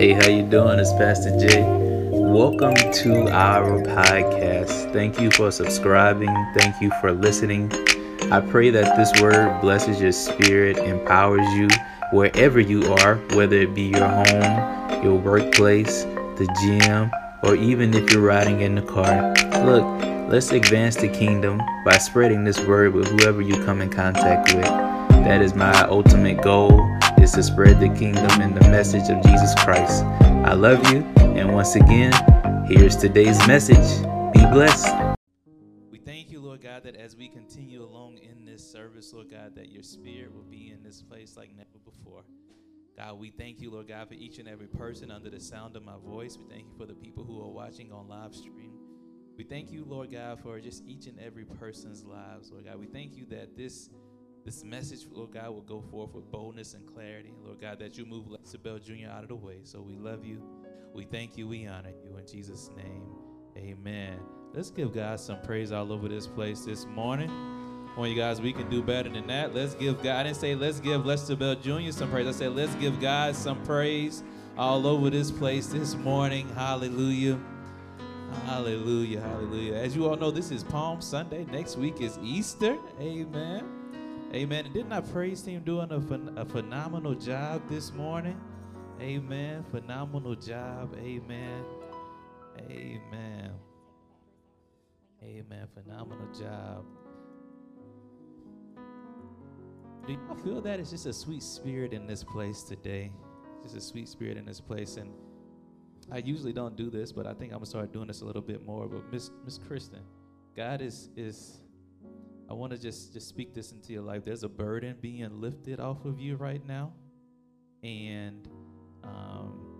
Hey, how you doing? It's Pastor Jae. Welcome to our podcast. Thank you for subscribing. Thank you for listening. I pray that this word blesses your spirit, empowers you wherever you are, whether it be your home, your workplace, the gym, or even if you're riding in the car. Look, let's advance the kingdom by spreading this word with whoever you come in contact with. That is my ultimate goal is to spread the kingdom and the message of Jesus Christ. I love you, and once again, here's today's message. Be blessed. We thank you, Lord God, that as we continue along in this service, Lord God, that your spirit will be in this place like never before. God, we thank you, Lord God, for each and every person under the sound of my voice. We thank you for the people who are watching on live stream. We thank you, Lord God, for just each and every person's lives, Lord God. We thank you that this this message, Lord God, will go forth with boldness and clarity. Lord God, that you move Lester Bell Jr. out of the way. So we love you. We thank you. We honor you. In Jesus' name, amen. Let's give God some praise all over this place this morning. On you guys, we can do better than that. Let's give God and say, let's give Lester Bell Jr. some praise. I said, let's give God some praise all over this place this morning. Hallelujah. Hallelujah. Hallelujah. As you all know, this is Palm Sunday. Next week is Easter. Amen. Amen. And didn't our praise team doing a, a phenomenal job this morning? Amen. Phenomenal job. Amen. Amen. Amen. Phenomenal job. Do y'all feel that? It's just a sweet spirit in this place today. Just a sweet spirit in this place. And I usually don't do this, but I think I'm gonna start doing this a little bit more. But Miss Miss Kristen, God is is I want to just just speak this into your life. There's a burden being lifted off of you right now, and um,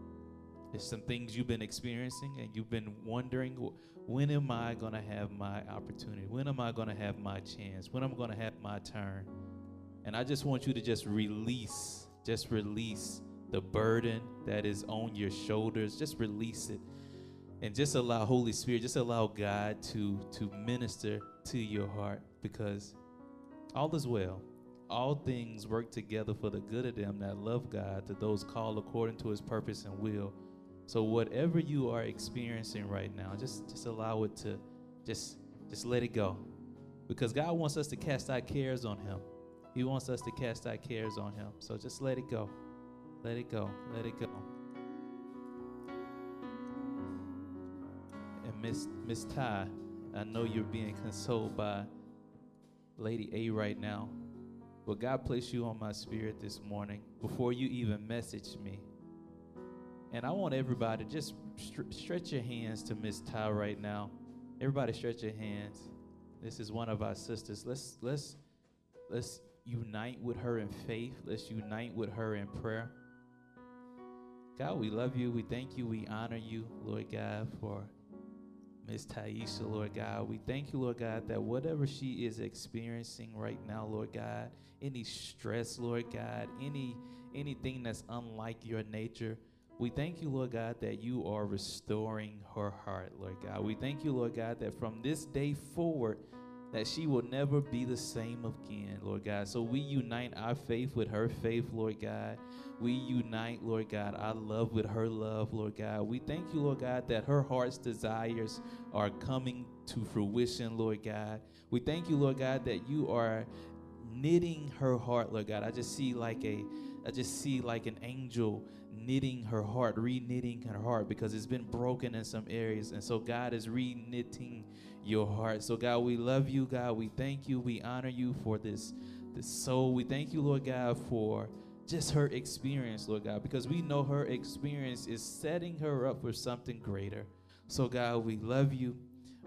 there's some things you've been experiencing, and you've been wondering, when am I gonna have my opportunity? When am I gonna have my chance? When am I gonna have my turn? And I just want you to just release, just release the burden that is on your shoulders. Just release it and just allow Holy Spirit, just allow God to to minister to your heart because all is well. All things work together for the good of them that love God, to those called according to his purpose and will. So whatever you are experiencing right now, just just allow it to just just let it go. Because God wants us to cast our cares on him. He wants us to cast our cares on him. So just let it go. Let it go. Let it go. Miss Miss Ty, I know you're being consoled by Lady A right now. But God placed you on my spirit this morning before you even messaged me. And I want everybody just str- stretch your hands to Miss Ty right now. Everybody stretch your hands. This is one of our sisters. Let's let's let's unite with her in faith. Let's unite with her in prayer. God, we love you. We thank you. We honor you, Lord God, for Miss Taisha, Lord God. We thank you, Lord God, that whatever she is experiencing right now, Lord God, any stress, Lord God, any anything that's unlike your nature, we thank you, Lord God, that you are restoring her heart, Lord God. We thank you, Lord God, that from this day forward, that she will never be the same again, Lord God. So we unite our faith with her faith, Lord God. We unite, Lord God, our love with her love, Lord God. We thank you, Lord God, that her heart's desires are coming to fruition, Lord God. We thank you, Lord God, that you are knitting her heart, Lord God. I just see like a I just see like an angel knitting her heart, re-knitting her heart because it's been broken in some areas. And so God is re-knitting your heart. So God, we love you, God. We thank you. We honor you for this this soul. We thank you, Lord God, for just her experience, Lord God, because we know her experience is setting her up for something greater. So God, we love you.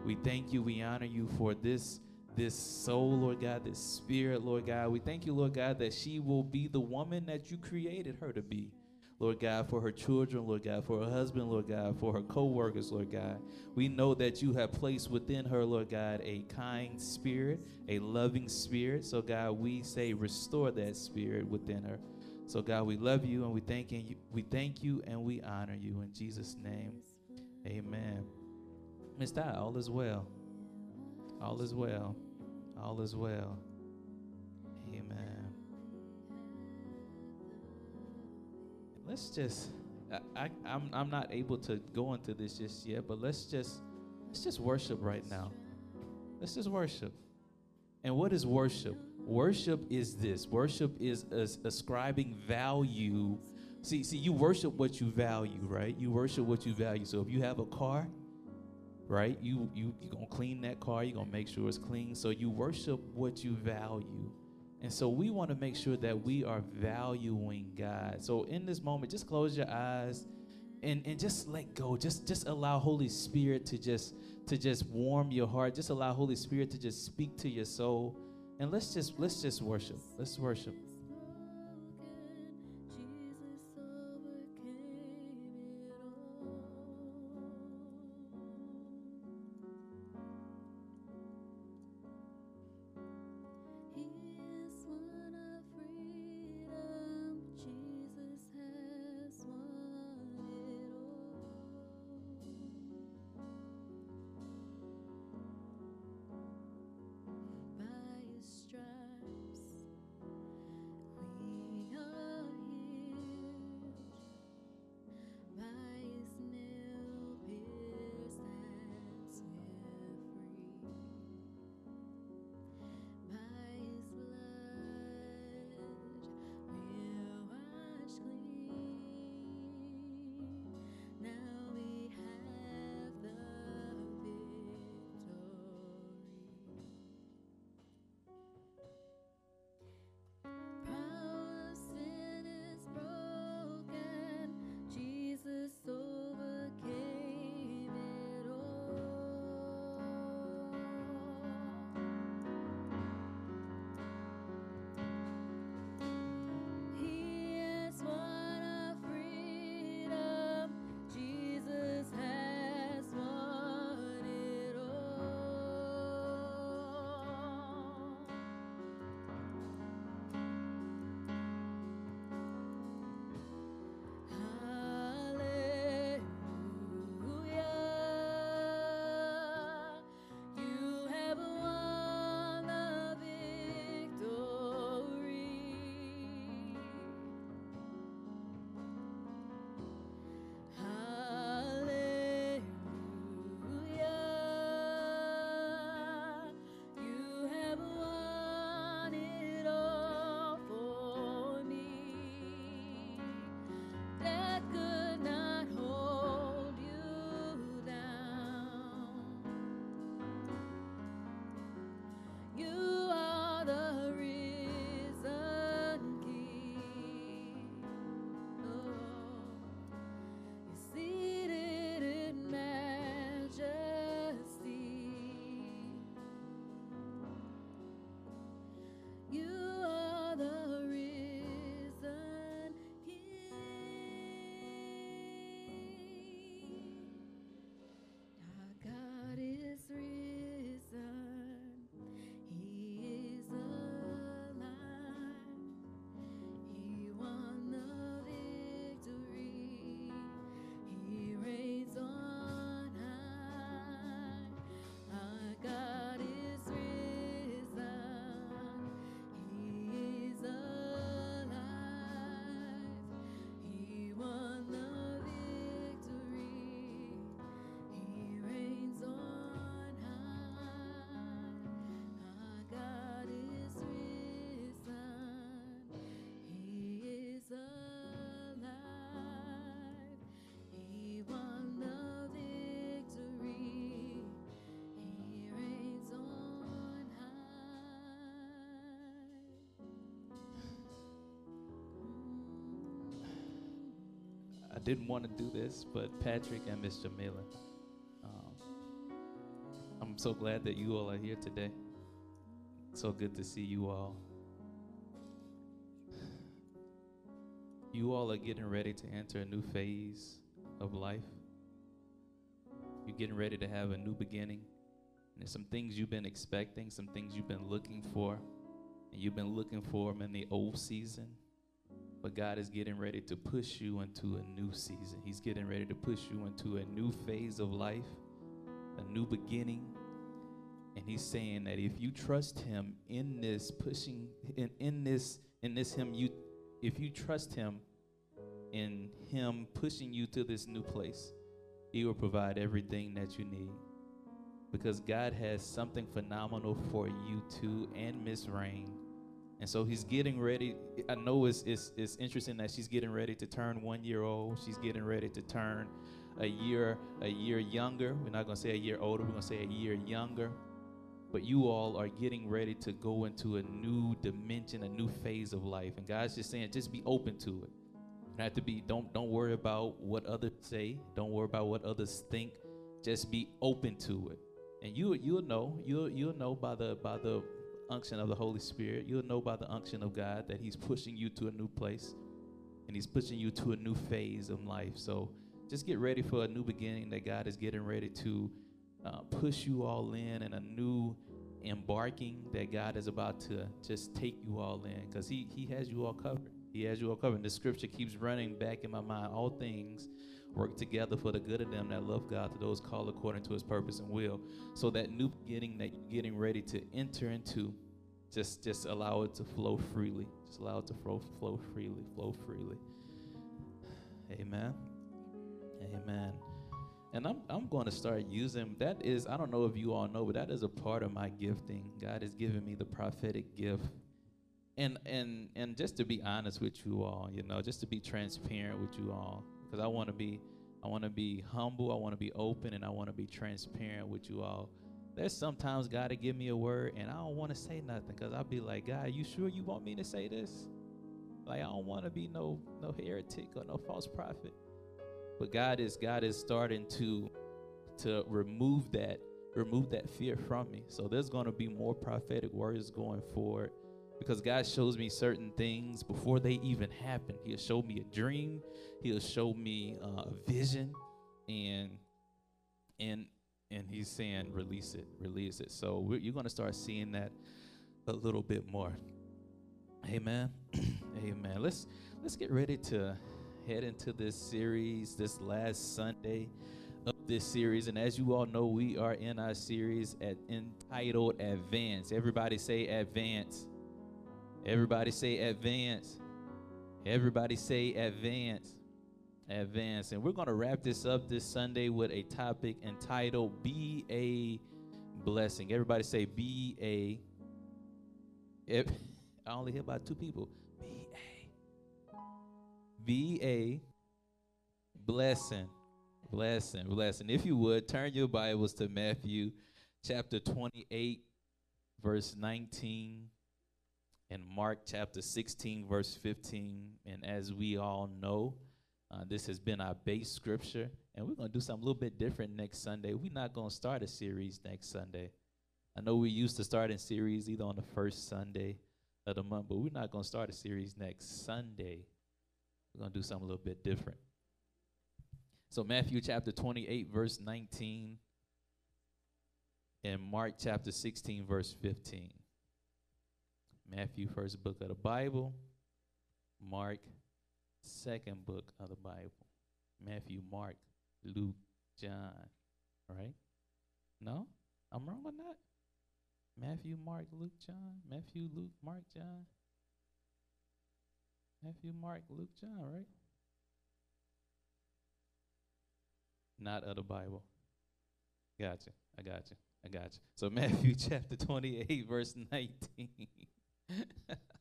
We thank you. We honor you for this this soul, Lord God, this spirit, Lord God. We thank you, Lord God, that she will be the woman that you created her to be. Lord God, for her children, Lord God, for her husband, Lord God, for her co workers, Lord God. We know that you have placed within her, Lord God, a kind spirit, a loving spirit. So, God, we say, restore that spirit within her. So, God, we love you and we thank you. We thank you and we honor you in Jesus' name. Amen. Miss Ty, all is well. All is well. All is well. Amen. Let's just I, I'm I'm not able to go into this just yet, but let's just let's just worship right now. Let's just worship. And what is worship? Worship is this. Worship is as- ascribing value. See, see, you worship what you value, right? You worship what you value. So if you have a car, right, you you you gonna clean that car. You're gonna make sure it's clean. So you worship what you value. And so we want to make sure that we are valuing God. So in this moment, just close your eyes and, and just let go. Just just allow Holy Spirit to just to just warm your heart. Just allow Holy Spirit to just speak to your soul. And let's just let's just worship. Let's worship. I didn't want to do this, but Patrick and Miss Jamila, um, I'm so glad that you all are here today. So good to see you all. You all are getting ready to enter a new phase of life. You're getting ready to have a new beginning. And there's some things you've been expecting, some things you've been looking for, and you've been looking for them in the old season. But God is getting ready to push you into a new season. He's getting ready to push you into a new phase of life, a new beginning. And he's saying that if you trust him in this pushing in, in this in this him you if you trust him in Him pushing you to this new place, He will provide everything that you need. Because God has something phenomenal for you too, and Miss Rain. And so he's getting ready. I know it's, it's, it's interesting that she's getting ready to turn one year old. She's getting ready to turn a year a year younger. We're not gonna say a year older. We're gonna say a year younger. But you all are getting ready to go into a new dimension, a new phase of life. And God's just saying, just be open to it. Have to be. Don't don't worry about what others say. Don't worry about what others think. Just be open to it. And you you'll know. You'll you'll know by the by the unction of the Holy Spirit. You'll know by the unction of God that He's pushing you to a new place, and He's pushing you to a new phase of life. So just get ready for a new beginning that God is getting ready to uh, push you all in and a new embarking that God is about to just take you all in because he, he has you all covered. He has you all covered. And the scripture keeps running back in my mind. All things work together for the good of them that love God, to those called according to his purpose and will. So that new beginning that you're getting ready to enter into, just just allow it to flow freely. Just allow it to flow flow freely, flow freely. Amen. Amen. And I'm I'm going to start using that is I don't know if you all know, but that is a part of my gifting. God has given me the prophetic gift. And and and just to be honest with you all, you know, just to be transparent with you all, because I want to be I want to be humble, I want to be open, and I want to be transparent with you all. There's sometimes God to give me a word, and I don't want to say nothing, because I'll be like, God, you sure you want me to say this? Like I don't want to be no no heretic or no false prophet. But God is God is starting to to remove that remove that fear from me. So there's going to be more prophetic words going forward because God shows me certain things before they even happen. He'll show me a dream, he'll show me uh, a vision and and and he's saying release it, release it. So you're going to start seeing that a little bit more. Amen. Amen. Let's let's get ready to head into this series, this last Sunday of this series. And as you all know, we are in our series at, entitled Advance. Everybody say Advance. Everybody say Advance. Everybody say Advance. Advance. And we're going to wrap this up this Sunday with a topic entitled Be a Blessing. Everybody say Be a. I only hear about two people. Be a blessing. Blessing, blessing. If you would, turn your Bibles to Matthew chapter 28, verse 19, and Mark chapter 16, verse 15. And as we all know, uh, this has been our base scripture, and we're going to do something a little bit different next Sunday. We're not going to start a series next Sunday. I know we used to start a series either on the first Sunday of the month, but we're not going to start a series next Sunday. We're going to do something a little bit different. So, Matthew chapter 28, verse 19, and Mark chapter 16, verse 15. Matthew, first book of the Bible. Mark, second book of the Bible. Matthew, Mark, Luke, John. Right? No? I'm wrong on that? Matthew, Mark, Luke, John. Matthew, Luke, Mark, John. Matthew, Mark, Luke, John, right? Not of the Bible. Gotcha. I gotcha. I gotcha. So Matthew chapter 28, verse 19.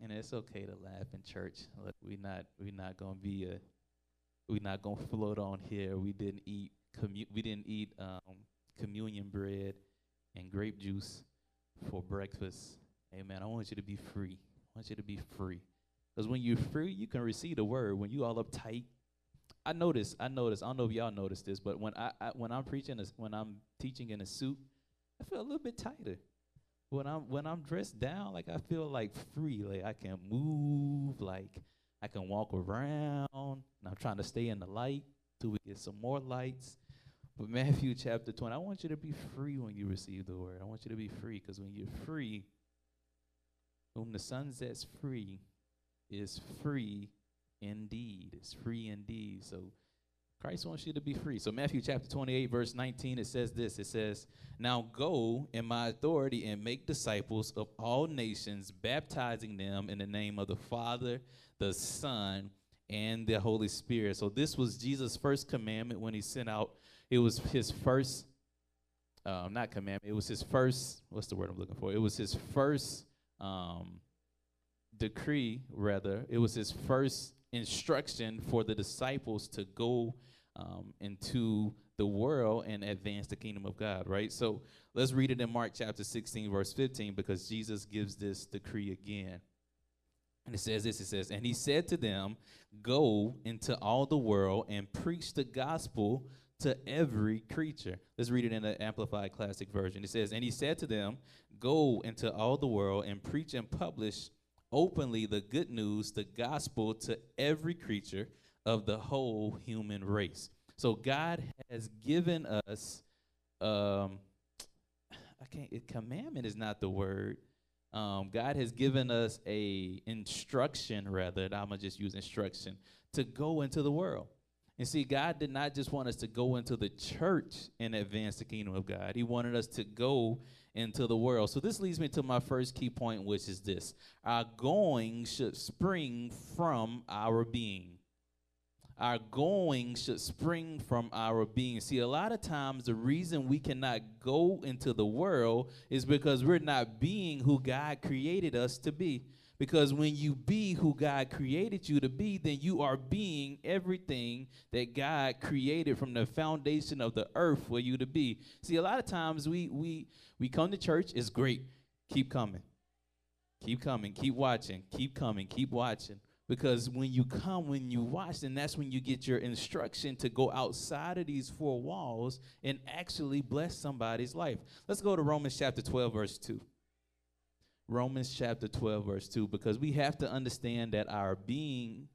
and it's okay to laugh in church. Look, we not we not gonna be a we not gonna float on here. We didn't eat commu- we didn't eat um, communion bread and grape juice for breakfast. Amen. I want you to be free. I want you to be free. Because when you're free, you can receive the word. When you all uptight, I notice, I notice, I don't know if y'all notice this, but when I, I when I'm preaching, a, when I'm teaching in a suit, I feel a little bit tighter. When I'm when I'm dressed down, like I feel like free, like I can move, like I can walk around. And I'm trying to stay in the light till we get some more lights. But Matthew chapter 20, I want you to be free when you receive the word. I want you to be free because when you're free, whom the Son sets free is free indeed. It's free indeed. So Christ wants you to be free. So Matthew chapter 28, verse 19, it says this. It says, Now go in my authority and make disciples of all nations, baptizing them in the name of the Father, the Son, and the Holy Spirit. So this was Jesus' first commandment when he sent out. It was his first, um, not commandment, it was his first, what's the word I'm looking for? It was his first um, decree, rather. It was his first instruction for the disciples to go um, into the world and advance the kingdom of God, right? So let's read it in Mark chapter 16, verse 15, because Jesus gives this decree again. And it says this it says, And he said to them, Go into all the world and preach the gospel to every creature. Let's read it in the Amplified Classic Version. It says, And he said to them, Go into all the world and preach and publish openly the good news, the gospel to every creature of the whole human race. So God has given us, um, I can't. Commandment is not the word. Um, God has given us a instruction, rather. I'm gonna just use instruction to go into the world. And see, God did not just want us to go into the church and advance the kingdom of God. He wanted us to go into the world. So this leads me to my first key point, which is this: our going should spring from our being our going should spring from our being. See, a lot of times the reason we cannot go into the world is because we're not being who God created us to be. Because when you be who God created you to be, then you are being everything that God created from the foundation of the earth for you to be. See, a lot of times we we we come to church, it's great. Keep coming. Keep coming, keep watching, keep coming, keep watching. Because when you come, when you watch, then that's when you get your instruction to go outside of these four walls and actually bless somebody's life. Let's go to Romans chapter 12, verse 2. Romans chapter 12, verse 2, because we have to understand that our being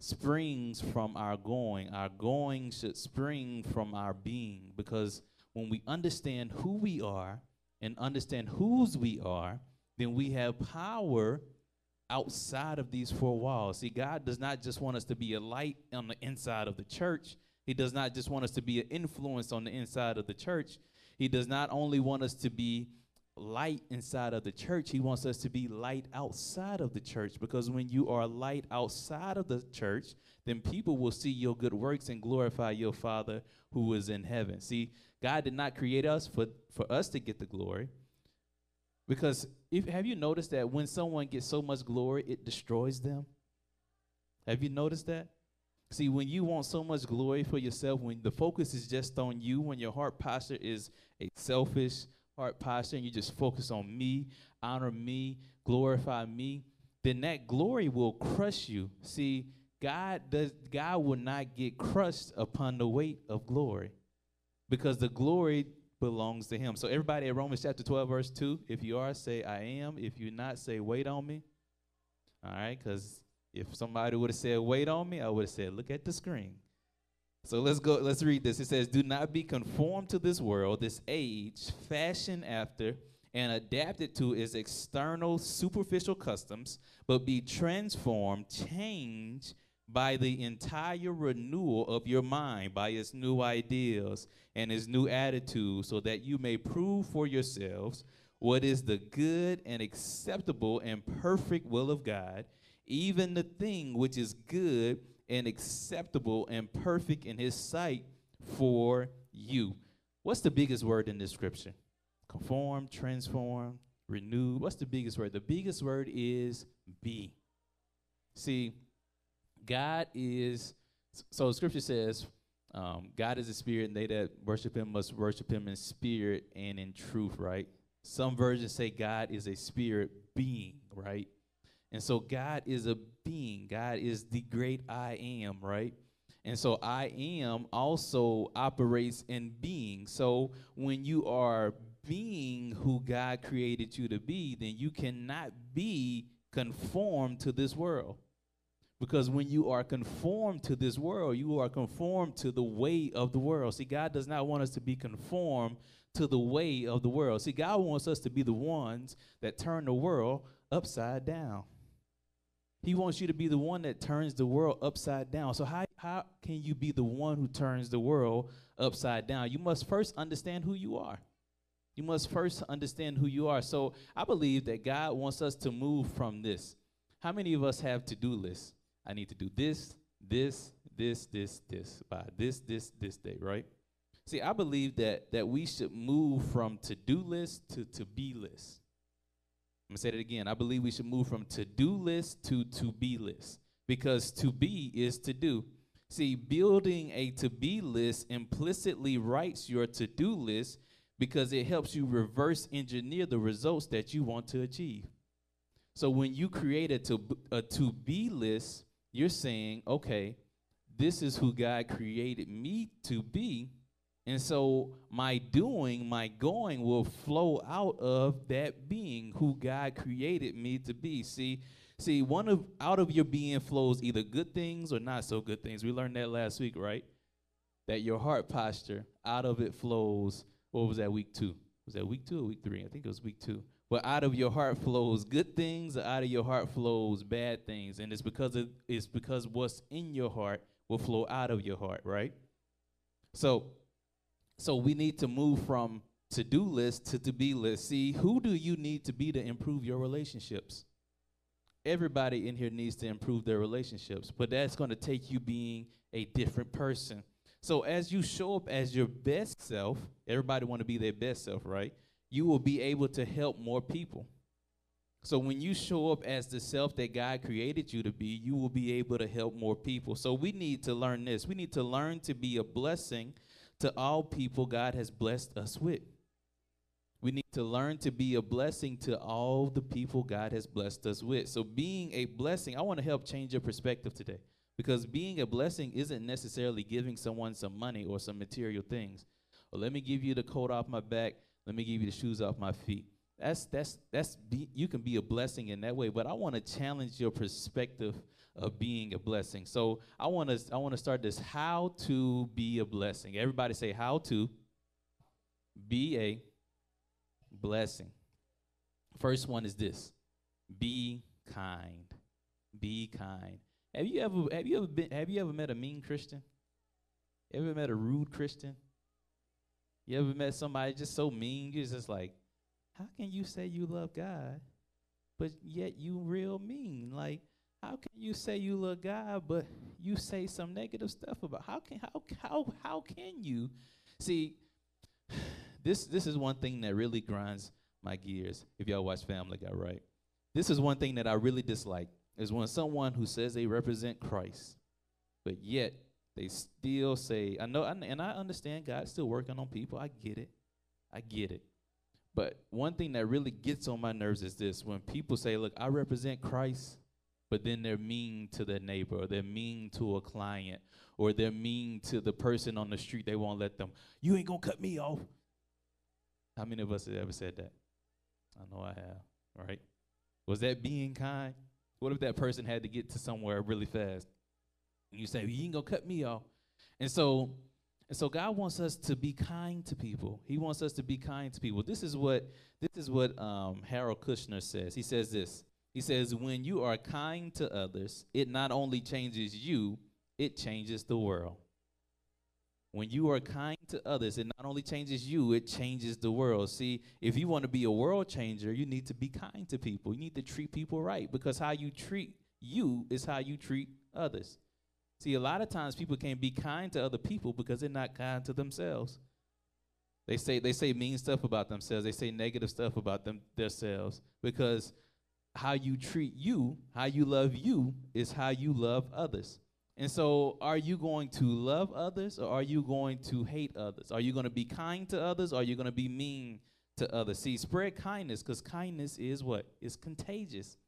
springs from our going. Our going should spring from our being, because when we understand who we are and understand whose we are, then we have power outside of these four walls. See, God does not just want us to be a light on the inside of the church. He does not just want us to be an influence on the inside of the church. He does not only want us to be light inside of the church, he wants us to be light outside of the church. Because when you are light outside of the church, then people will see your good works and glorify your Father who is in heaven. See, God did not create us for, for us to get the glory. Because if have you noticed that when someone gets so much glory, it destroys them? Have you noticed that? See, when you want so much glory for yourself, when the focus is just on you, when your heart posture is a selfish heart posture and you just focus on me, honor me, glorify me, then that glory will crush you. See, God does God will not get crushed upon the weight of glory. Because the glory belongs to him. So everybody at Romans chapter 12, verse 2, if you are, say I am. If you're not, say wait on me. All right, because if somebody would have said wait on me, I would have said, look at the screen. So let's go, let's read this. It says, Do not be conformed to this world, this age, fashioned after and adapted to its external superficial customs, but be transformed, changed by the entire renewal of your mind, by its new ideas and its new attitude, so that you may prove for yourselves what is the good and acceptable and perfect will of God, even the thing which is good and acceptable and perfect in His sight for you. What's the biggest word in this scripture? Conform, transform, renew. What's the biggest word? The biggest word is be. See, God is, so scripture says, um, God is a spirit, and they that worship him must worship him in spirit and in truth, right? Some versions say God is a spirit being, right? And so God is a being. God is the great I am, right? And so I am also operates in being. So when you are being who God created you to be, then you cannot be conformed to this world. Because when you are conformed to this world, you are conformed to the way of the world. See, God does not want us to be conformed to the way of the world. See, God wants us to be the ones that turn the world upside down. He wants you to be the one that turns the world upside down. So how how can you be the one who turns the world upside down? You must first understand who you are. You must first understand who you are. So I believe that God wants us to move from this. How many of us have to-do lists? I need to do this, this, this, this, this by this, this, this day, right? See, I believe that that we should move from to-do list to to-be list. I'm gonna say it again. I believe we should move from to-do list to to-be list because to be is to do. See, building a to-be list implicitly writes your to-do list because it helps you reverse engineer the results that you want to achieve. So when you create a to a to be list, you're saying, okay, this is who God created me to be. And so my doing, my going will flow out of that being who God created me to be. See, see, one of out of your being flows either good things or not so good things. We learned that last week, right? That your heart posture, out of it flows what was that week two? Was that week two or week three? I think it was week two. But out of your heart flows good things, or out of your heart flows bad things, and it's because of, it's because what's in your heart will flow out of your heart, right? So, so we need to move from to-do list to to-be list. See, who do you need to be to improve your relationships? Everybody in here needs to improve their relationships, but that's going to take you being a different person. So as you show up as your best self, everybody want to be their best self, right? You will be able to help more people. So when you show up as the self that God created you to be, you will be able to help more people. So we need to learn this. We need to learn to be a blessing to all people God has blessed us with. We need to learn to be a blessing to all the people God has blessed us with. So being a blessing, I want to help change your perspective today. Because being a blessing isn't necessarily giving someone some money or some material things. Or let me give you the coat off my back. Let me give you the shoes off my feet. That's that's that's be, you can be a blessing in that way. But I want to challenge your perspective of being a blessing. So I want to I want to start this how to be a blessing. Everybody say how to be a blessing. First one is this. Be kind. Be kind. Have you ever have you ever been have you ever met a mean Christian? Ever met a rude Christian? You ever met somebody just so mean? You're just like, how can you say you love God, but yet you real mean? Like, how can you say you love God, but you say some negative stuff about how can how how how can you see this this is one thing that really grinds my gears if y'all watch Family Guy, right? This is one thing that I really dislike is when someone who says they represent Christ, but yet they still say, I know, and I understand God's still working on people. I get it. I get it. But one thing that really gets on my nerves is this when people say, Look, I represent Christ, but then they're mean to their neighbor, or they're mean to a client, or they're mean to the person on the street. They won't let them, You ain't gonna cut me off. How many of us have ever said that? I know I have, right? Was that being kind? What if that person had to get to somewhere really fast? And you say, you ain't gonna cut me off. And so, and so God wants us to be kind to people. He wants us to be kind to people. This is what this is what um, Harold Kushner says. He says this. He says, when you are kind to others, it not only changes you, it changes the world. When you are kind to others, it not only changes you, it changes the world. See, if you want to be a world changer, you need to be kind to people. You need to treat people right because how you treat you is how you treat others. See, a lot of times people can't be kind to other people because they're not kind to themselves. They say they say mean stuff about themselves. They say negative stuff about them themselves because how you treat you, how you love you is how you love others. And so, are you going to love others or are you going to hate others? Are you going to be kind to others or are you going to be mean to others? See, spread kindness because kindness is what? It's contagious.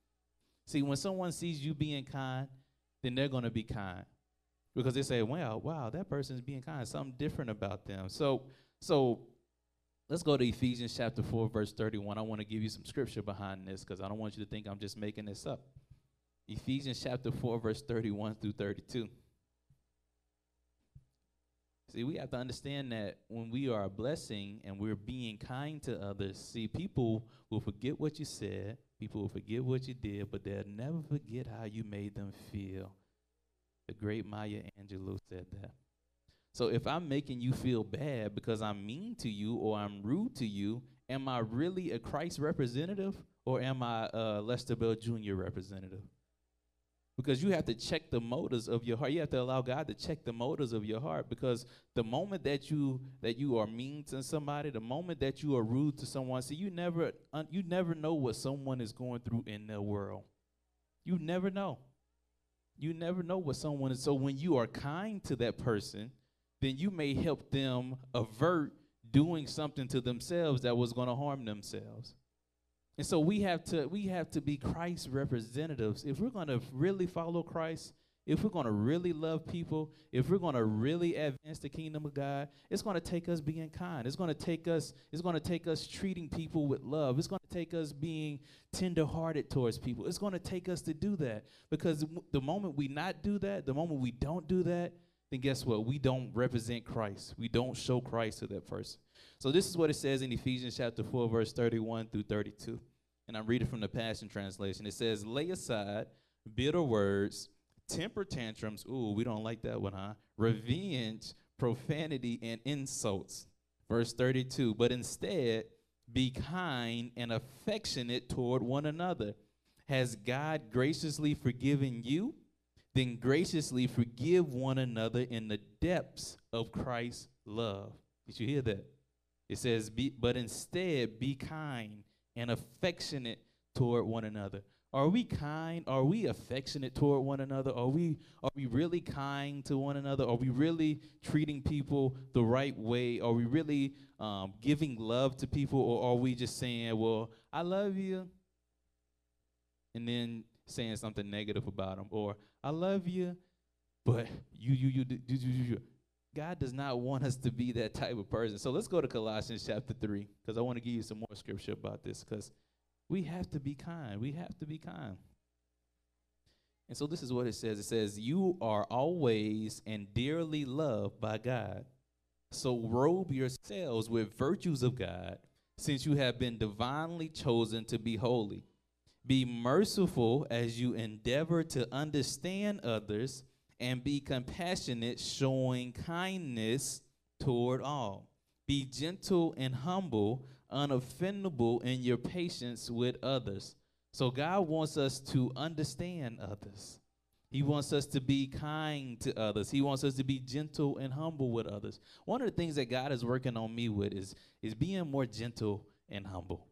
See, when someone sees you being kind, then they're going to be kind because they say, "Wow, wow, that person's being kind. Something different about them." So, so let's go to Ephesians chapter four, verse thirty-one. I want to give you some scripture behind this because I don't want you to think I'm just making this up. Ephesians chapter 4, verse 31 through 32. See, we have to understand that when we are a blessing and we're being kind to others, see, people will forget what you said, People will forget what you did, but they'll never forget how you made them feel. The great Maya Angelou said that. So if I'm making you feel bad because I'm mean to you or I'm rude to you, am I really a Christ representative or am I a Lester Bell Jr. representative? Because you have to check the motives of your heart. You have to allow God to check the motives of your heart. Because the moment that you that you are mean to somebody, the moment that you are rude to someone, see, you never un, you never know what someone is going through in their world. You never know. You never know what someone is. So when you are kind to that person, then you may help them avert doing something to themselves that was going to harm themselves. And so we have to we have to be Christ representatives. If we're going to really follow Christ, if we're going to really love people, if we're going to really advance the kingdom of God, it's going to take us being kind. It's going to take us it's going to take us treating people with love. It's going to take us being tenderhearted towards people. It's going to take us to do that because the moment we not do that, the moment we don't do that, then guess what? We don't represent Christ. We don't show Christ to that person. So this is what it says in Ephesians chapter 4 verse 31 through 32. And I'm reading from the Passion translation. It says, "Lay aside bitter words, temper tantrums, ooh, we don't like that one, huh? Revenge, profanity and insults." Verse 32, "But instead be kind and affectionate toward one another. Has God graciously forgiven you? Then graciously forgive one another in the depths of Christ's love. Did you hear that? It says, be, but instead be kind and affectionate toward one another. Are we kind? Are we affectionate toward one another? Are we are we really kind to one another? Are we really treating people the right way? Are we really um, giving love to people, or are we just saying, "Well, I love you," and then saying something negative about them, or I love you, but you, you, you. God does not want us to be that type of person. So let's go to Colossians chapter 3, because I want to give you some more scripture about this, because we have to be kind. We have to be kind. And so this is what it says it says, You are always and dearly loved by God. So robe yourselves with virtues of God, since you have been divinely chosen to be holy. Be merciful as you endeavor to understand others and be compassionate, showing kindness toward all. Be gentle and humble, unoffendable in your patience with others. So, God wants us to understand others. He wants us to be kind to others. He wants us to be gentle and humble with others. One of the things that God is working on me with is, is being more gentle and humble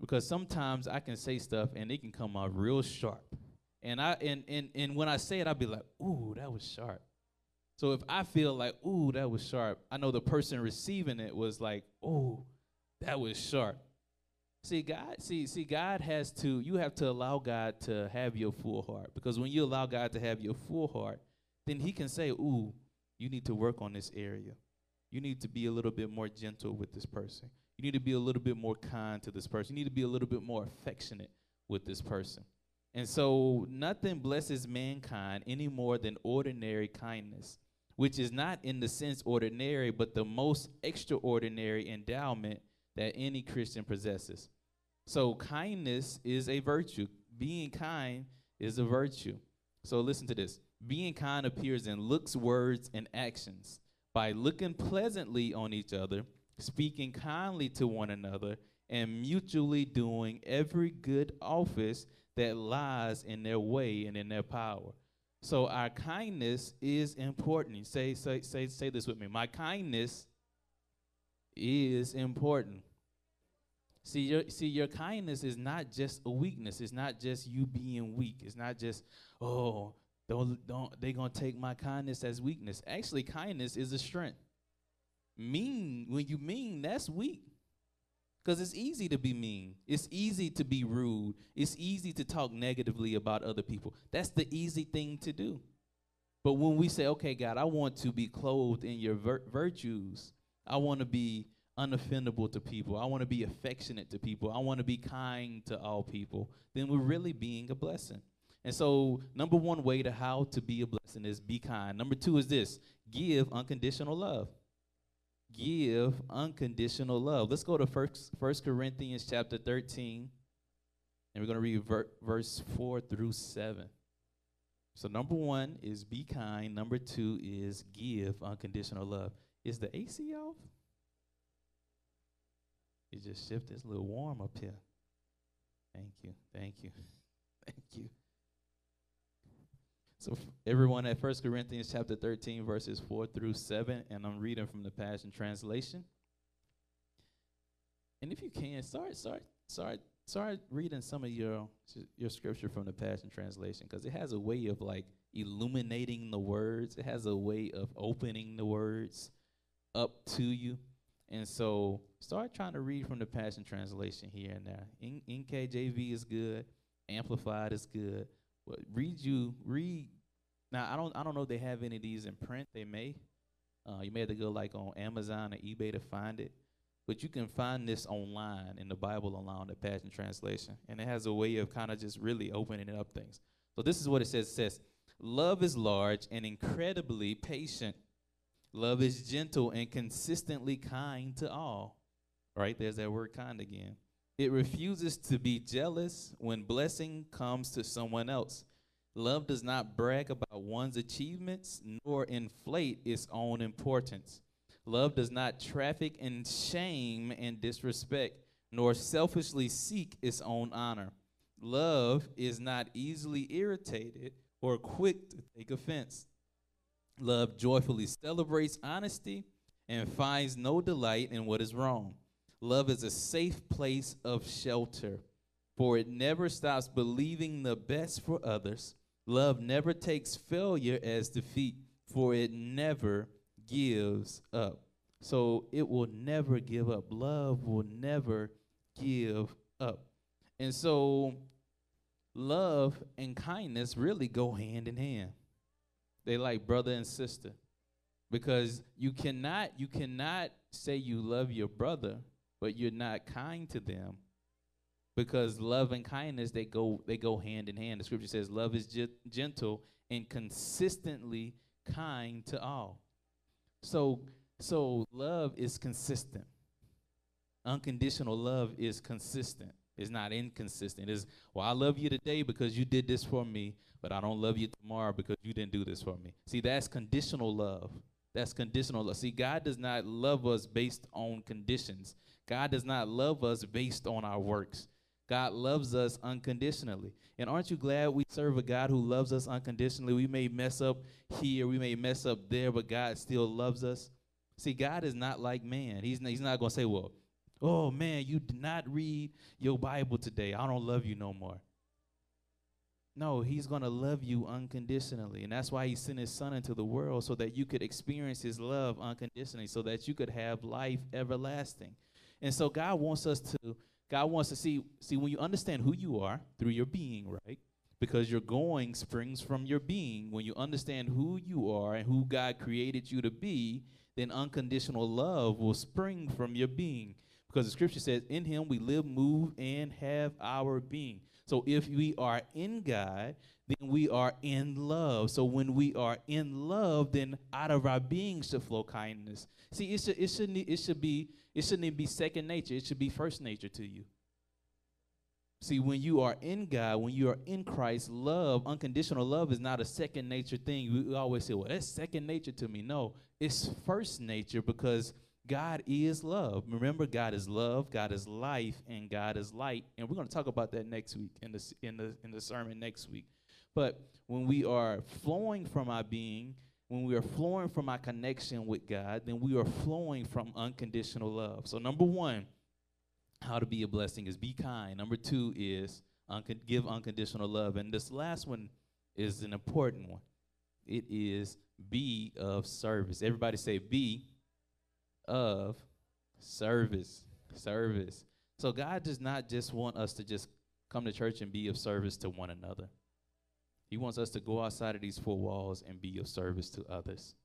because sometimes I can say stuff and it can come out real sharp. And I and and and when I say it, I'll be like, "Ooh, that was sharp." So if I feel like, "Ooh, that was sharp," I know the person receiving it was like, "Ooh, that was sharp." See, God, see, see, God has to. You have to allow God to have your full heart because when you allow God to have your full heart, then He can say, "Ooh, you need to work on this area. You need to be a little bit more gentle with this person. You need to be a little bit more kind to this person. You need to be a little bit more affectionate with this person. And so nothing blesses mankind any more than ordinary kindness, which is not in the sense ordinary, but the most extraordinary endowment that any Christian possesses. So kindness is a virtue. Being kind is a virtue. So listen to this. Being kind appears in looks, words, and actions. By looking pleasantly on each other, speaking kindly to one another, and mutually doing every good office that lies in their way and in their power. So our kindness is important. Say, say, say, say this with me. My kindness is important. See, your see, your kindness is not just a weakness. It's not just you being weak. It's not just, oh, don't don't they gonna take my kindness as weakness. Actually, kindness is a strength mean, when you mean, that's weak. Because it's easy to be mean. It's easy to be rude. It's easy to talk negatively about other people. That's the easy thing to do. But when we say, okay, God, I want to be clothed in your vir- virtues, I want to be unoffendable to people, I want to be affectionate to people, I want to be kind to all people, then we're really being a blessing. And so, number one way to how to be a blessing is be kind. Number two is this give unconditional love give unconditional love. Let's go to first First Corinthians chapter 13. And we're going to read ver- verse 4 through 7. So, number one is be kind. Number two is give unconditional love. Is the AC off? It just shifted. It's a little warm up here. Thank you. Thank you. Thank you. So everyone at First Corinthians chapter 13 verses 4 through 7 and I'm reading from the Passion translation. And if you can start start start start reading some of your your scripture from the Passion translation cuz it has a way of like illuminating the words. It has a way of opening the words up to you. And so start trying to read from the Passion Translation here and there. In, NKJV is good, Amplified is good. But read you read. Now I don't I don't know if they have any of these in print. They may. Uh, you may have to go like on Amazon or eBay to find it. But you can find this online in the Bible online, the Passion Translation, and it has a way of kind of just really opening up things. So this is what it says. It says, "Love is large and incredibly patient." Love is gentle and consistently kind to all. Right? There's that word kind again. It refuses to be jealous when blessing comes to someone else. Love does not brag about one's achievements nor inflate its own importance. Love does not traffic in shame and disrespect, nor selfishly seek its own honor. Love is not easily irritated or quick to take offense. Love joyfully celebrates honesty and finds no delight in what is wrong. Love is a safe place of shelter, for it never stops believing the best for others. Love never takes failure as defeat, for it never gives up. So it will never give up. Love will never give up. And so love and kindness really go hand in hand. They like brother and sister. Because you cannot you cannot say you love your brother, but you're not kind to them. Because love and kindness they go they go hand in hand. The scripture says love is ge- gentle and consistently kind to all. So so love is consistent. Unconditional love is consistent. It's not inconsistent. It's well, I love you today because you did this for me, but I don't love you tomorrow because you didn't do this for me. See, that's conditional love. That's conditional love. See, God does not love us based on conditions. God does not love us based on our works. God loves us unconditionally. And aren't you glad we serve a God who loves us unconditionally? We may mess up here, we may mess up there, but God still loves us. See, God is not like man. He's not, he's not going to say, well, oh man, you did not read your Bible today. I don't love you no more. No, he's going to love you unconditionally. And that's why he sent his son into the world so that you could experience his love unconditionally, so that you could have life everlasting. And so God wants us to God wants to see see when you understand who you are through your being, right? Because your going springs from your being. When you understand who you are and who God created you to be, then unconditional love will spring from your being. Because the scripture says, In him we live, move, and have our being. So if we are in God, then we are in love. So when we are in love, then out of our being should flow kindness. See, it should it shouldn't it should be it shouldn't even be second nature. It should be first nature to you. See, when you are in God, when you are in Christ, love, unconditional love is not a second nature thing. We always say, well, that's second nature to me. No, it's first nature because God is love. Remember, God is love, God is life, and God is light. And we're going to talk about that next week in the, in the, in the sermon next week. But when we are flowing from our being, when we are flowing from our connection with God, then we are flowing from unconditional love. So, number one, how to be a blessing is be kind. Number two is give unconditional love. And this last one is an important one. It is be of service. Everybody say be of service. Service. So God does not just want us to just come to church and be of service to one another. He wants us to go outside of these four walls and be of service to others.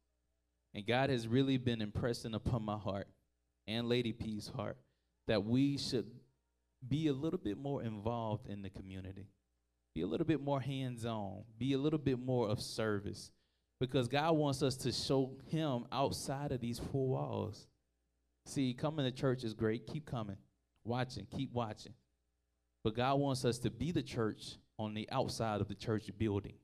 And God has really been impressing upon my heart and Lady P's heart that we should be a little bit more involved in the community, be a little bit more hands on, be a little bit more of service, because God wants us to show Him outside of these four walls. See, coming to church is great. Keep coming, watching, keep watching. but God wants us to be the church on the outside of the church building.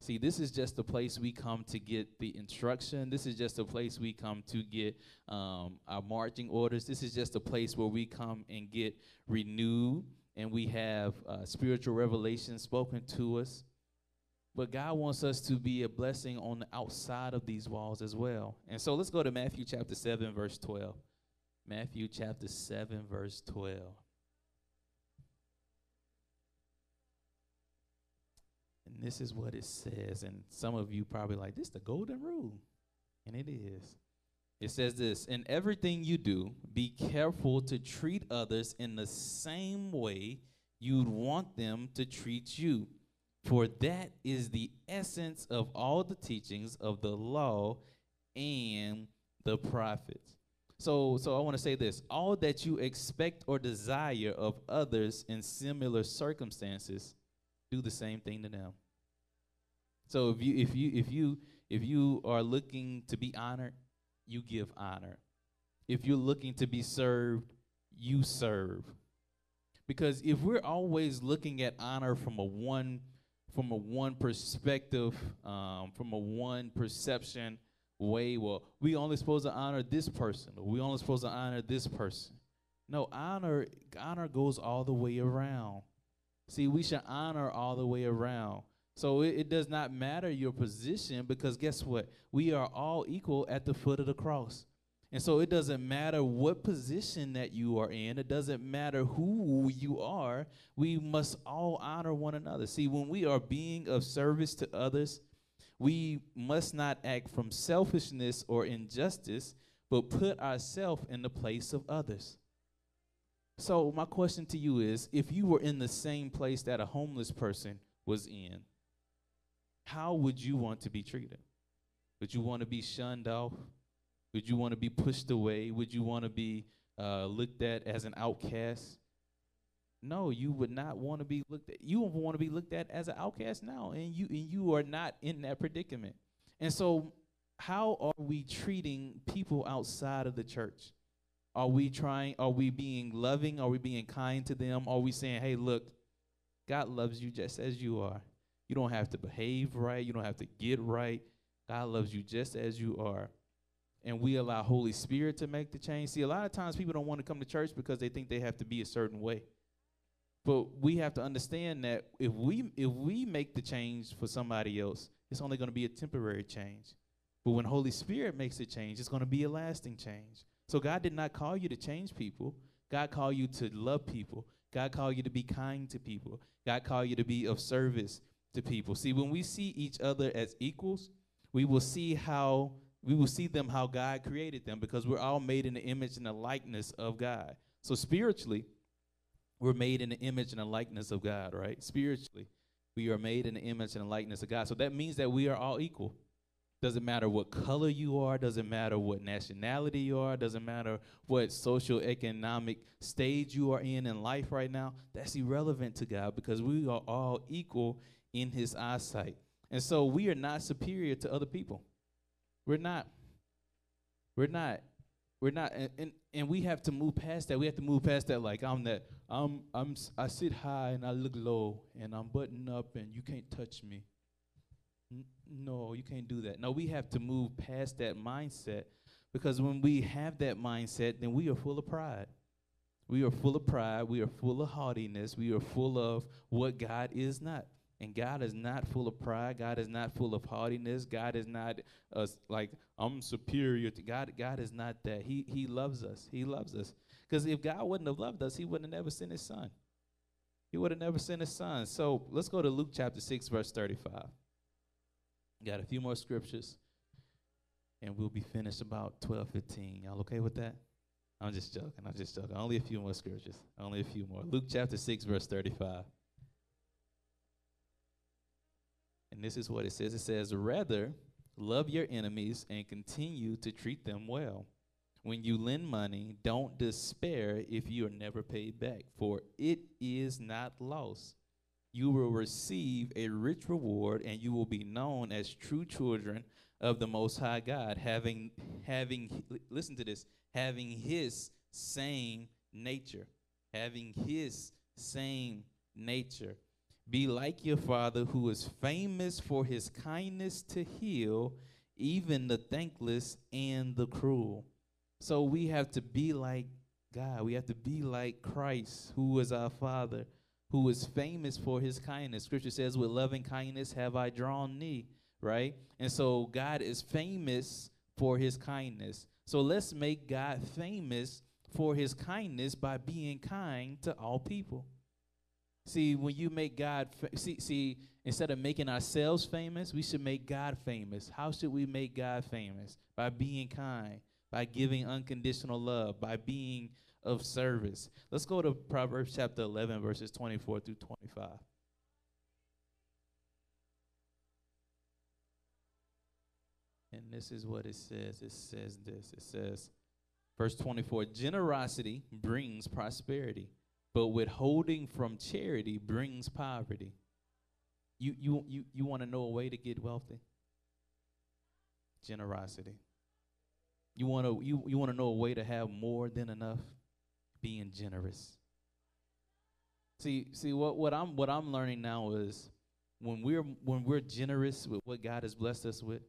See, this is just a place we come to get the instruction. This is just a place we come to get um, our marching orders. This is just a place where we come and get renewed and we have uh, spiritual revelation spoken to us. But God wants us to be a blessing on the outside of these walls as well. And so let's go to Matthew chapter 7, verse 12. Matthew chapter 7, verse 12. And this is what it says. And some of you probably like, this the golden rule. And it is. It says this In everything you do, be careful to treat others in the same way you'd want them to treat you. For that is the essence of all the teachings of the law and the prophets. So, so I want to say this all that you expect or desire of others in similar circumstances, do the same thing to them. So if you if you if you if you are looking to be honored, you give honor. If you're looking to be served, you serve. Because if we're always looking at honor from a one from a one perspective, um, from a one perception way, well, we only supposed to honor this person, or we only supposed to honor this person. No, honor honor goes all the way around. See, we should honor all the way around. So it, it, does not matter your position because guess what? We are all equal at the foot of the cross. And so it doesn't matter what position that you are in, it doesn't matter who you are, we must all honor one another. See, when we are being of service to others, we must not act from selfishness or injustice, but put ourselves in the place of others. So, my question to you is if you were in the same place that a homeless person was in, how would you want to be treated? Would you want to be shunned off? Would you want to be pushed away? Would you want to be uh, looked at as an outcast? No, you would not want to be looked at. You want to be looked at as an outcast now, and you and you are not in that predicament. And so, how are we treating people outside of the church? Are we trying? Are we being loving? Are we being kind to them? Are we saying, "Hey, look, God loves you just as you are. You don't have to behave right. You don't have to get right. God loves you just as you are. And we allow Holy Spirit to make the change. See, a lot of times people don't want to come to church because they think they have to be a certain way. But we have to understand that if we if we make the change for somebody else, it's only going to be a temporary change. But when Holy Spirit makes a change, it's going to be a lasting change. So God did not call you to change people. God called you to love people. God called you to be kind to people. God called you to be of service to people. See, when we see each other as equals, we will see how we will see them how God created them because we're all made in the image and the likeness of God. So spiritually, we're made in the image and the likeness of God, right? Spiritually, we are made in the image and the likeness of God. So that means that we are all equal. Doesn't matter what color you are, doesn't matter what nationality you are, doesn't matter what social economic stage you are in in life right now. That's irrelevant to God because we are all equal in his eyesight. And so we are not superior to other people. We're not. We're not. We're not and, and, and we have to move past that. We have to move past that like I'm that I'm I'm I sit high and I look low and I'm buttoned up and you can't touch me. No, you can't do that. No, we have to move past that mindset because when we have that mindset, then we are full of pride. We are full of pride. We are full of haughtiness. We are full of what God is not. And God is not full of pride. God is not full of haughtiness. God is not uh, like I'm superior to God. God is not that. He He loves us. He loves us. Because if God wouldn't have loved us, He wouldn't have never sent His Son. He would have never sent His Son. So let's go to Luke chapter six, verse thirty-five. Got a few more scriptures, and we'll be finished about twelve fifteen. Y'all okay with that? I'm just joking. I'm just joking. Only a few more scriptures. Only a few more. Luke chapter six, verse thirty-five. And this is what it says it says, Rather, love your enemies and continue to treat them well. When you lend money, don't despair if you are never paid back, for it is not loss. You will receive a rich reward, and you will be known as true children of the Most High God, having, having, listen to this, having His same nature, having His same nature. Be like your Father who is famous for his kindness to heal even the thankless and the cruel. So we have to be like God. We have to be like Christ, who is our Father, who is famous for his kindness. Scripture says, With loving kindness have I drawn thee, right? And so God is famous for his kindness. So let's make God famous for his kindness by being kind to all people. See, when you make God, fa- see, see, instead of making ourselves famous, we should make God famous. How should we make God famous? By being kind, by giving unconditional love, by being of service. Let's go to Proverbs chapter 11, verses 24 through 25. And this is what it says. It says this. It says, verse 24 Generosity brings prosperity, but withholding from charity brings poverty. You, you, you, you want to know a way to get wealthy? Generosity. You want to you, you want to know a way to have more than enough? Being generous. See, see what, what I'm what I'm learning now is when we're when we're generous with what God has blessed us with,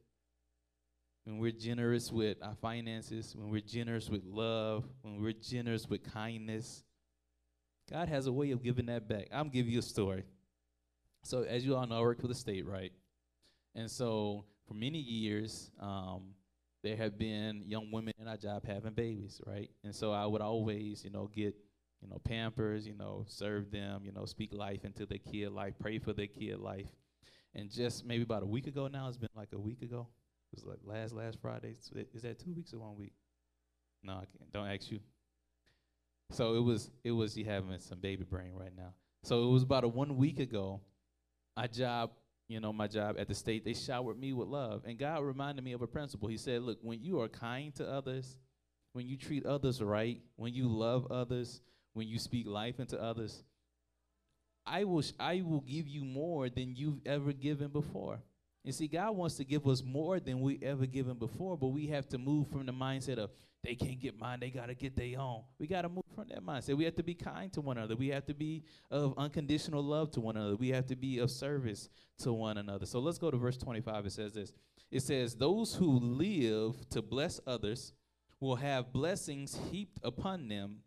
when we're generous with our finances, when we're generous with love, when we're generous with kindness, God has a way of giving that back. I'm give you a story. So, as you all know, I work for the state, right? And so, for many years, um, there have been young women in our job having babies, right? And so, I would always, you know, get, you know, Pampers, you know, serve them, you know, speak life into their kid life, pray for their kid life. And just maybe about a week ago now, it's been like a week ago. It was like last last Friday. Is that two weeks or one week? No, I can't. Don't ask you. So it was it was you having some baby brain right now. So it was about a one week ago. My job, you know, my job at the state, they showered me with love, and God reminded me of a principle. He said, "Look, when you are kind to others, when you treat others right, when you love others, when you speak life into others, I will sh- I will give you more than you've ever given before." And see, God wants to give us more than we ever given before, but we have to move from the mindset of they can't get mine, they gotta get their own. We gotta move from that mindset. We have to be kind to one another. We have to be of unconditional love to one another. We have to be of service to one another. So let's go to verse 25. It says this. It says, Those who live to bless others will have blessings heaped upon them,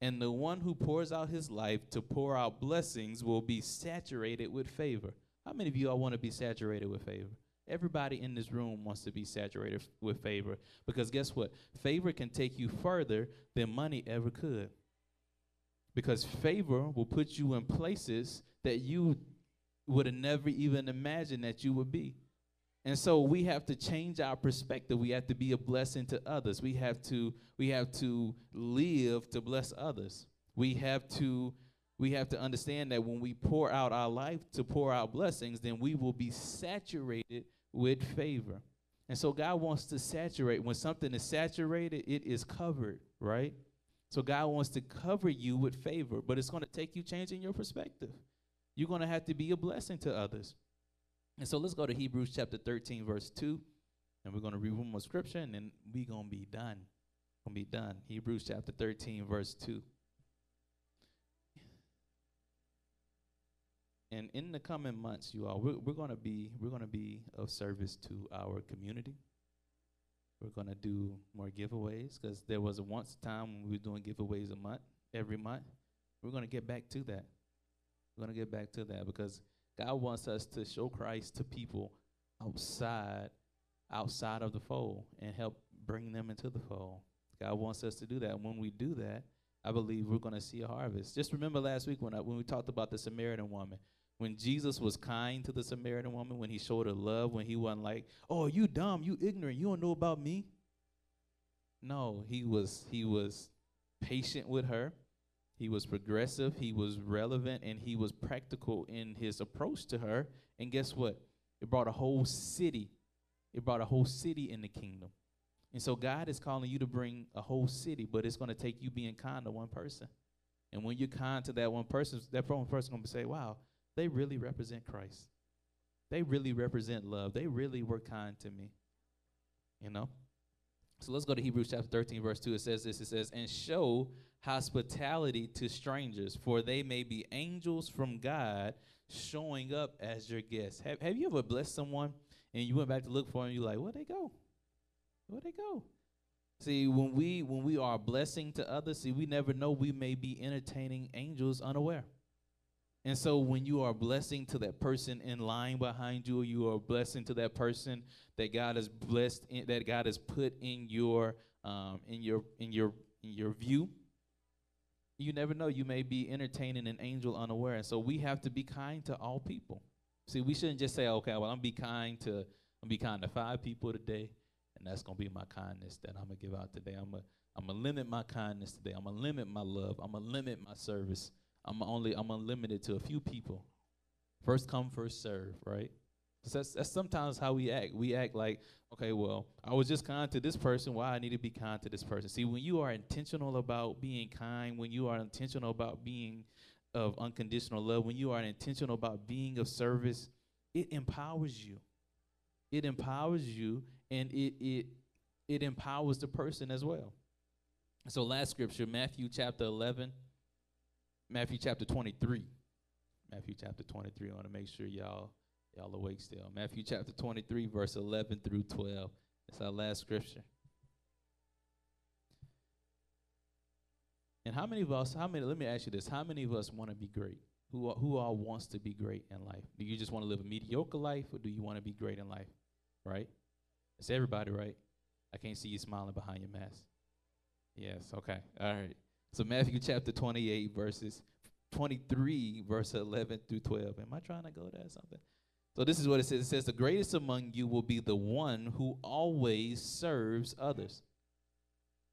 and the one who pours out his life to pour out blessings will be saturated with favor. How many of you all want to be saturated with favor? Everybody in this room wants to be saturated f- with favor because guess what? Favor can take you further than money ever could. Because favor will put you in places that you would have never even imagined that you would be. And so we have to change our perspective. We have to be a blessing to others. We have to we have to live to bless others. We have to we have to understand that when we pour out our life to pour out blessings, then we will be saturated with favor. And so God wants to saturate. When something is saturated, it is covered, right? So God wants to cover you with favor, but it's going to take you changing your perspective. You're going to have to be a blessing to others. And so let's go to Hebrews chapter 13, verse 2. And we're going to read one more scripture, and then we're going to be done. Going to be done. Hebrews chapter 13, verse 2. And in the coming months, you all, we're, we're going to be we're going to be of service to our community. We're going to do more giveaways because there was a once time when we were doing giveaways a month, every month. We're going to get back to that. We're going to get back to that because God wants us to show Christ to people outside outside of the fold and help bring them into the fold. God wants us to do that. And When we do that, I believe we're going to see a harvest. Just remember last week when I, when we talked about the Samaritan woman, when Jesus was kind to the Samaritan woman, when he showed her love, when he wasn't like, "Oh, you dumb, you ignorant, you don't know about me." No, he was he was patient with her. He was progressive, he was relevant, and he was practical in his approach to her. And guess what? It brought a whole city. It brought a whole city in the kingdom. And so God is calling you to bring a whole city, but it's going to take you being kind to one person. And when you're kind to that one person, that one person going to say, "Wow, they really represent Christ. They really represent love. They really were kind to me." You know? So let's go to Hebrews chapter 13 verse 2. It says this. It says, "And show hospitality to strangers, for they may be angels from God showing up as your guests. Have, have you ever blessed someone and you went back to look for them? You're like, where'd they go? Where'd they go? See, when we when we are a blessing to others, see, we never know we may be entertaining angels unaware. And so when you are blessing to that person in line behind you, you are blessing to that person that God has blessed, in, that God has put in your um, in your in your in your view. You never know. You may be entertaining an angel unaware. And so we have to be kind to all people. See, we shouldn't just say, okay, well, I'm be kind to I'm be kind to five people today, and that's gonna be my kindness that I'm gonna give out today. I'm gonna I'm gonna limit my kindness today. I'm gonna limit my love. I'm gonna limit my service I'm only I'm unlimited to a few people. First come, first serve, right? That's, that's sometimes how we act. We act like, okay, well, I was just kind to this person. Why I need to be kind to this person? See, when you are intentional about being kind, when you are intentional about being of unconditional love, when you are intentional about being of service, it empowers you. It empowers you, and it it it empowers the person as well. So, last scripture, Matthew chapter eleven. Matthew chapter 23. Matthew chapter 23. I want to make sure y'all y'all awake still. Matthew chapter 23, verse 11 through 12. It's our last scripture. And how many of us, how many, let me ask you this, how many of us want to be great? Who, who all wants to be great in life? Do you just want to live a mediocre life or do you want to be great in life? Right? It's everybody, right? I can't see you smiling behind your mask. Yes, okay. All right. So Matthew chapter 28, verses 23, verse 11 through 12. Am I trying to go there or something? So this is what it says. It says, The greatest among you will be the one who always serves others.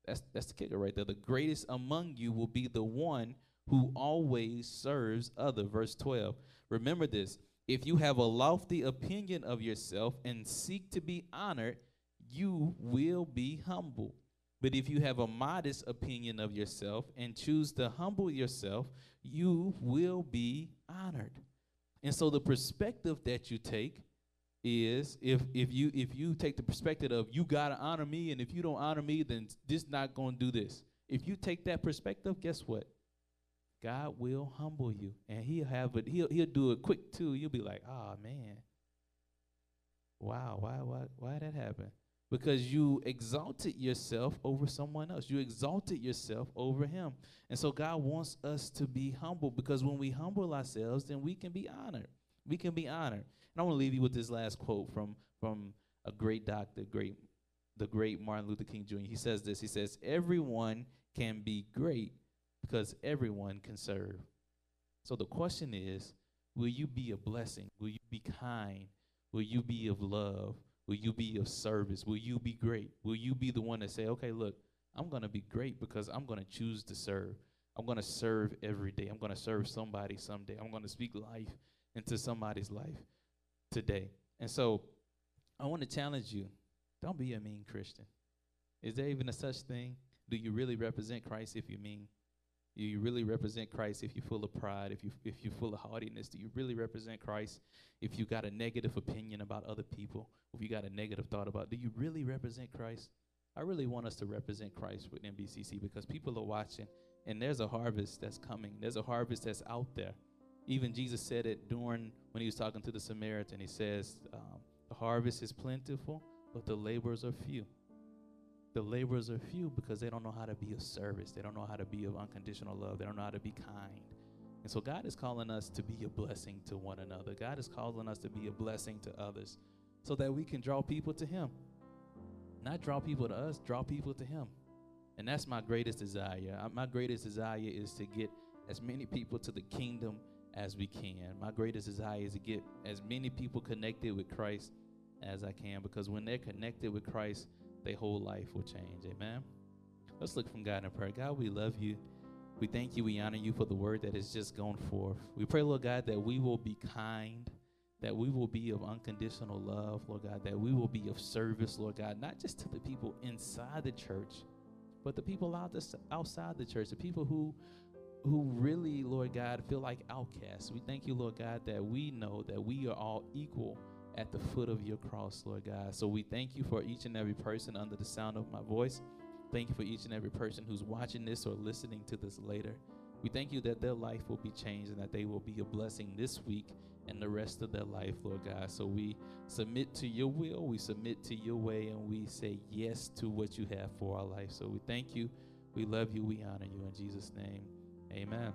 That's that's the kicker right there. The greatest among you will be the one who always serves other. Verse 12. Remember this. If you have a lofty opinion of yourself and seek to be honored, you will be humble. But if you have a modest opinion of yourself and choose to humble yourself, you will be honored. And so the perspective that you take is if if you if you take the perspective of you gotta honor me, and if you don't honor me, then this not gonna do this. If you take that perspective, guess what? God will humble you, and He'll have it. He'll He'll do it quick too. You'll be like, oh man, wow, why why why that happen? Because you exalted yourself over someone else. You exalted yourself over him. And so God wants us to be humble because when we humble ourselves, then we can be honored. We can be honored. And I want to leave you with this last quote from from a great doctor, great the great Martin Luther King Jr. He says this. He says, "Everyone can be great because everyone can serve." So the question is, will you be a blessing? Will you be kind? Will you be of love? Will you be of service? Will you be great? Will you be the one that say, okay, look, I'm going to be great because I'm going to choose to serve. I'm going to serve every day. I'm going to serve somebody someday. I'm going to speak life into somebody's life today. And so I want to challenge you don't be a mean Christian. Is there even a such thing? Do you really represent Christ if you're mean? Do you really represent Christ if you're full of pride, if you if you're full of haughtiness? Do you really represent Christ if you got a negative opinion about other people? If you got a negative thought about, do you really represent Christ? I really want us to represent Christ with NBCC because people are watching and there's a harvest that's coming. There's a harvest that's out there. Even Jesus said it during when he was talking to the Samaritan. He says, um, "The harvest is plentiful, but the laborers are few." The laborers are few because they don't know how to be of service. They don't know how to be of unconditional love. They don't know how to be kind. And so God is calling us to be a blessing to one another. God is calling us to be a blessing to others so that we can draw people to Him. Not draw people to us, draw people to Him. And that's my greatest desire. Uh, my greatest desire is to get as many people to the kingdom as we can. My greatest desire is to get as many people connected with Christ as I can because when they're connected with Christ, their whole life will change. Amen. Let's look from God in prayer. God, we love you. We thank you. We honor you for the word that has just gone forth. We pray, Lord God, that we will be kind, that we will be of unconditional love, Lord God, that we will be of service, Lord God, not just to the people inside the church, but the people out this, outside the church, the people who who really, Lord God, feel like outcasts. We thank you, Lord God, that we know that we are all equal at the foot of your cross, Lord God. So we thank you for each and every person under the sound of my voice. Thank you for each and every person who's watching this or listening to this later. We thank you that their life will be changed and that they will be a blessing this week and the rest of their life, Lord God. So we submit to your will, we submit to your way, and we say yes to what you have for our life. So we thank you, we love you, we honor you. In Jesus' name, amen.